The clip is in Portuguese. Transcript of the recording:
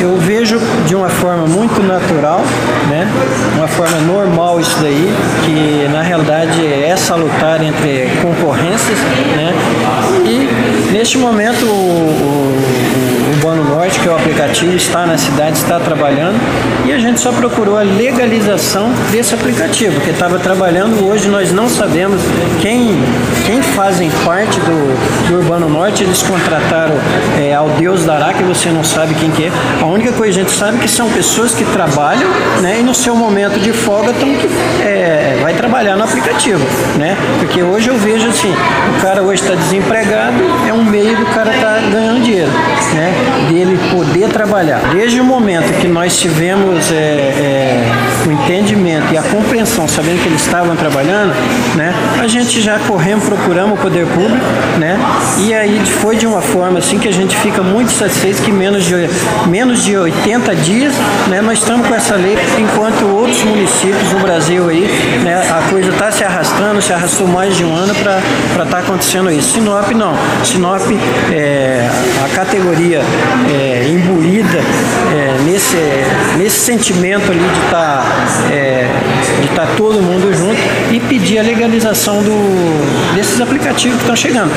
eu vejo de uma forma muito natural, né? Uma forma normal isso daí, que na realidade é salutar entre concorrências, né? E neste momento o, o Norte, que o aplicativo, está na cidade, está trabalhando e a gente só procurou a legalização desse aplicativo, que estava trabalhando. Hoje nós não sabemos quem, quem fazem parte do, do Urbano Norte, eles contrataram é, ao Deus dará, que você não sabe quem que é. A única coisa que a gente sabe é que são pessoas que trabalham né, e no seu momento de folga que é, vai trabalhar no aplicativo. Né? Porque hoje eu vejo assim, o cara hoje está desempregado, é um meio do cara estar tá ganhando dinheiro, né? dele poder trabalhar. Desde o momento que nós tivemos é, é, o entendimento e a compreensão, sabendo que eles estavam trabalhando, né, a gente já corremos, procuramos o poder público, né, e aí foi de uma forma assim que a gente fica muito satisfeito que menos de, menos de 80 dias, né, nós estamos com essa lei, enquanto outros municípios no Brasil aí, né, a coisa está se arrastando, se arrastou mais de um ano para estar tá acontecendo isso. Sinop não. Sinop, é, a categoria é, nesse sentimento ali de estar tá, é, de tá todo mundo junto e pedir a legalização do, desses aplicativos que estão chegando.